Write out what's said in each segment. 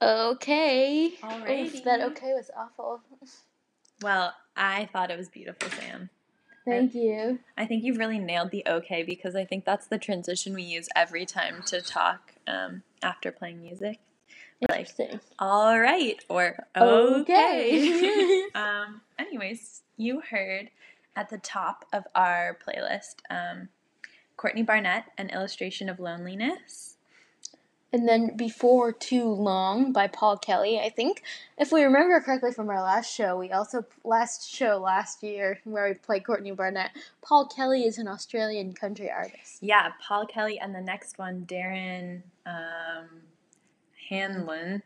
Okay. Alrighty. Oof, that okay was awful. Well, I thought it was beautiful, Sam. Thank you. I think you've really nailed the okay because I think that's the transition we use every time to talk um, after playing music. We're like, all right, or Okay. okay. um, anyways, you heard at the top of our playlist um, Courtney Barnett, An Illustration of Loneliness. And then Before Too Long by Paul Kelly. I think if we remember correctly from our last show, we also last show last year where we played Courtney Barnett. Paul Kelly is an Australian country artist. Yeah, Paul Kelly, and the next one, Darren um, Hanlon,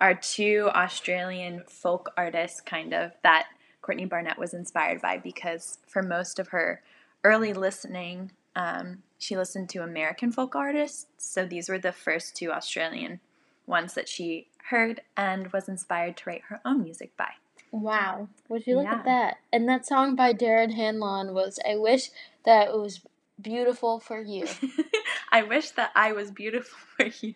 are two Australian folk artists, kind of, that Courtney Barnett was inspired by because for most of her early listening, um, she listened to American folk artists. So these were the first two Australian ones that she heard and was inspired to write her own music by. Wow. Would you look Yeah. at that? And that song by Darren Hanlon was I Wish That It Was Beautiful for You. I wish that I was beautiful for you.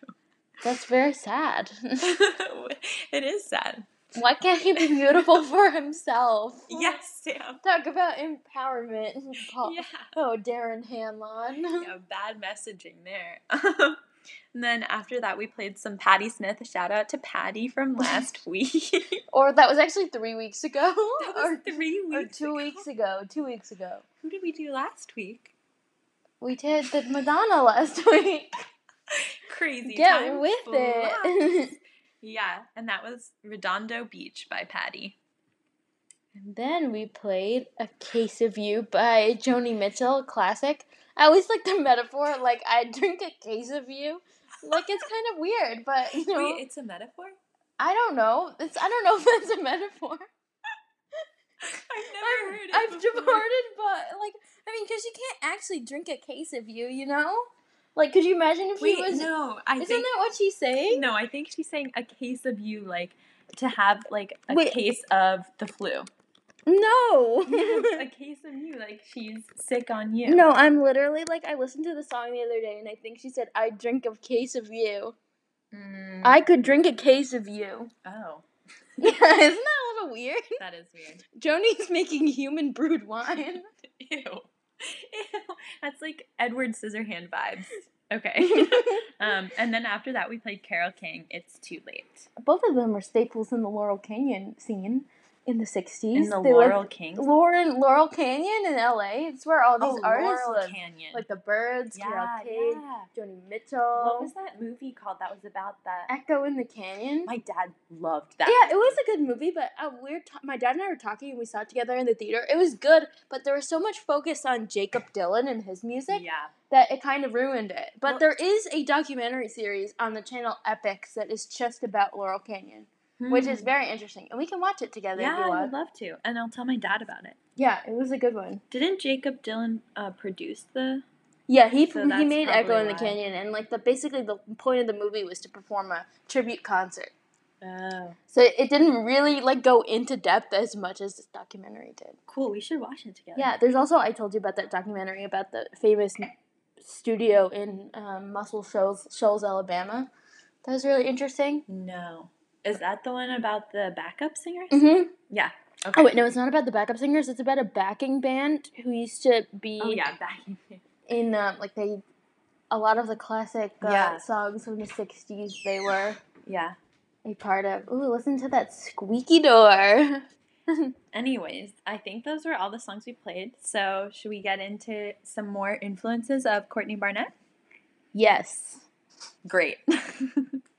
That's very sad. it is sad. Why can't he be beautiful for himself? Yes, Sam. Talk about empowerment. Paul. Yeah. Oh, Darren Hanlon. yeah, bad messaging there. and then after that, we played some Patti Smith. Shout out to Patti from last week. Or that was actually three weeks ago. that was or, three or weeks. two ago. weeks ago. Two weeks ago. Who did we do last week? We did the Madonna last week. Crazy. Get time with it. Yeah, and that was Redondo Beach by Patti. And then we played A Case of You by Joni Mitchell, classic. I always like the metaphor, like I drink a case of you. Like it's kind of weird, but you know, Wait, it's a metaphor? I don't know. It's I don't know if that's a metaphor. I've never heard it. I've before. departed, but like I mean, because you can't actually drink a case of you, you know? Like, could you imagine if Wait, he was? no, I isn't think that what she's saying? no, I think she's saying a case of you, like to have like a Wait. case of the flu. No. Yes, a case of you, like she's sick on you. No, I'm literally like I listened to the song the other day and I think she said I drink a case of you. Mm, I could drink a case of you. oh, Yeah, isn't that a little weird? that is weird. Joni's making human brewed wine. Ew. That's like Edward Scissorhand vibes. Okay. um, and then after that, we played Carole King. It's too late. Both of them are staples in the Laurel Canyon scene in the 60s. In the Laurel King. Lauren, Laurel Canyon in LA. It's where all these oh, artists Laurel. Canyon. Like the Byrds, Carole yeah, King, yeah. Joni Mitchell. What was that movie called that was about that? Echo in the Canyon. My dad loved that. Yeah, it was a good movie, but uh, we were ta- my dad and I were talking, and we saw it together in the theater. It was good, but there was so much focus on Jakob Dylan and his music Yeah. that it kind of ruined it. But Well- there is a documentary series on the channel Epix that is just about Laurel Canyon, which is Hmm. very interesting, and we can watch it together if Yeah, you I would love to, and I'll tell my dad about it. Yeah, it was a good one. Didn't Jakob Dylan uh, produce the? Yeah, he So he made Echo in the. Canyon, and like the basically the point of the movie was to perform a tribute concert. Oh, So it didn't really like go into depth as much as this documentary did. cool. We should watch it together. Yeah, there's also I told you about that documentary about the famous studio in um, Muscle Shoals, Shoals, Alabama. That was really interesting. No, is that the one about the backup singers? Mm-hmm. Yeah. Okay. Oh wait, no, it's not about the backup singers. It's about a backing band who used to be Oh yeah, backing. in um, like they a lot of the classic uh, Yeah. songs from the '60s. They were yeah. a part of. Ooh, listen to that squeaky door. Anyways, I think those were all the songs we played. So should we get into some more influences of Courtney Barnett? yes. Great.